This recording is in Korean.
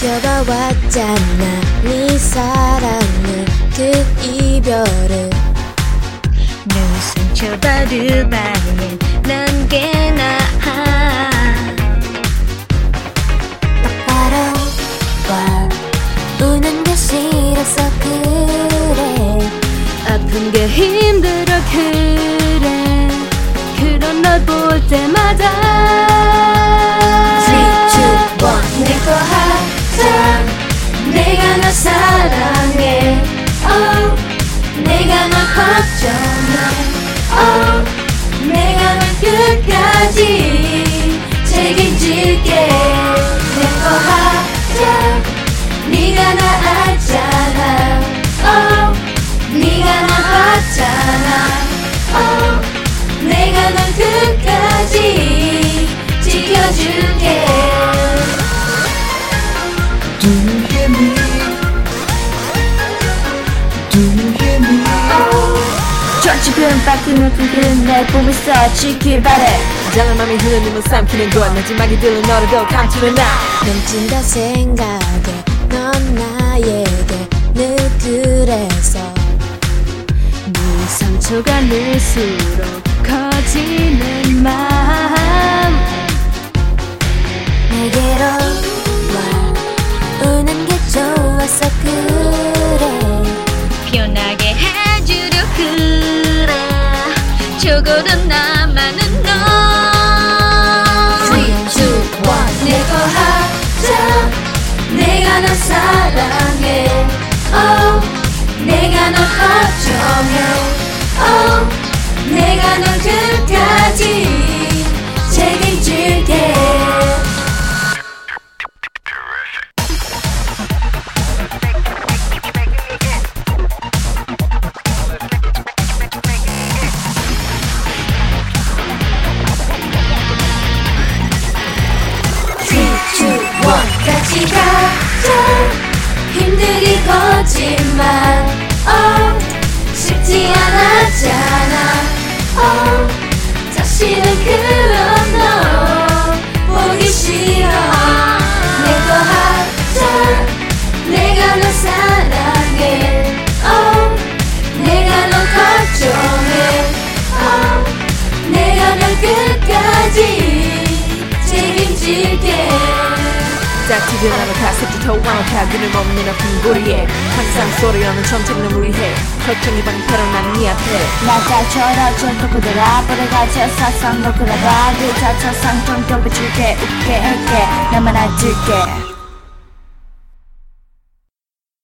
지켜봐 왔잖아 네 사랑을 그 이별을 늘 상처받을 바엔 난 꽤나 똑바로 와. 우는 게 싫어서 그래. 아픈 게 힘들어 나 알잖아. oh, 네가 나 봤잖아. oh, 내가 널 끝까지 지켜줄게. Do you hear me? Do you hear me? 전치근 빠뜨는 그는 날 보고 있어 지킬 바래. 장한 맘이 흐르는 삼키는 건 마지막에 들은 너를 더 감추는 나. 넘친다 생각에 넌 나에게 늘 그래서 네 상처가 늘수록 커지는 마음. 내게로 와. 우는 게 좋아서 그래. 편하게 해주려 그래. 적어도 가자 힘들게 걷지만 oh, 쉽지 않았잖아. oh, 다시는 그런 딱 튀겨나는 가슴부터 완벽하 그늘 없는 아픈 고리에 항상 소리하는 천천히 무리해 걱정이 방패로 나는 네 앞에 나자처럼 전부 그대로 앞으로 갇혀 사상 너 그려봐. 그 자처상 좀더 비출게 웃게 할게. 나만 알줄게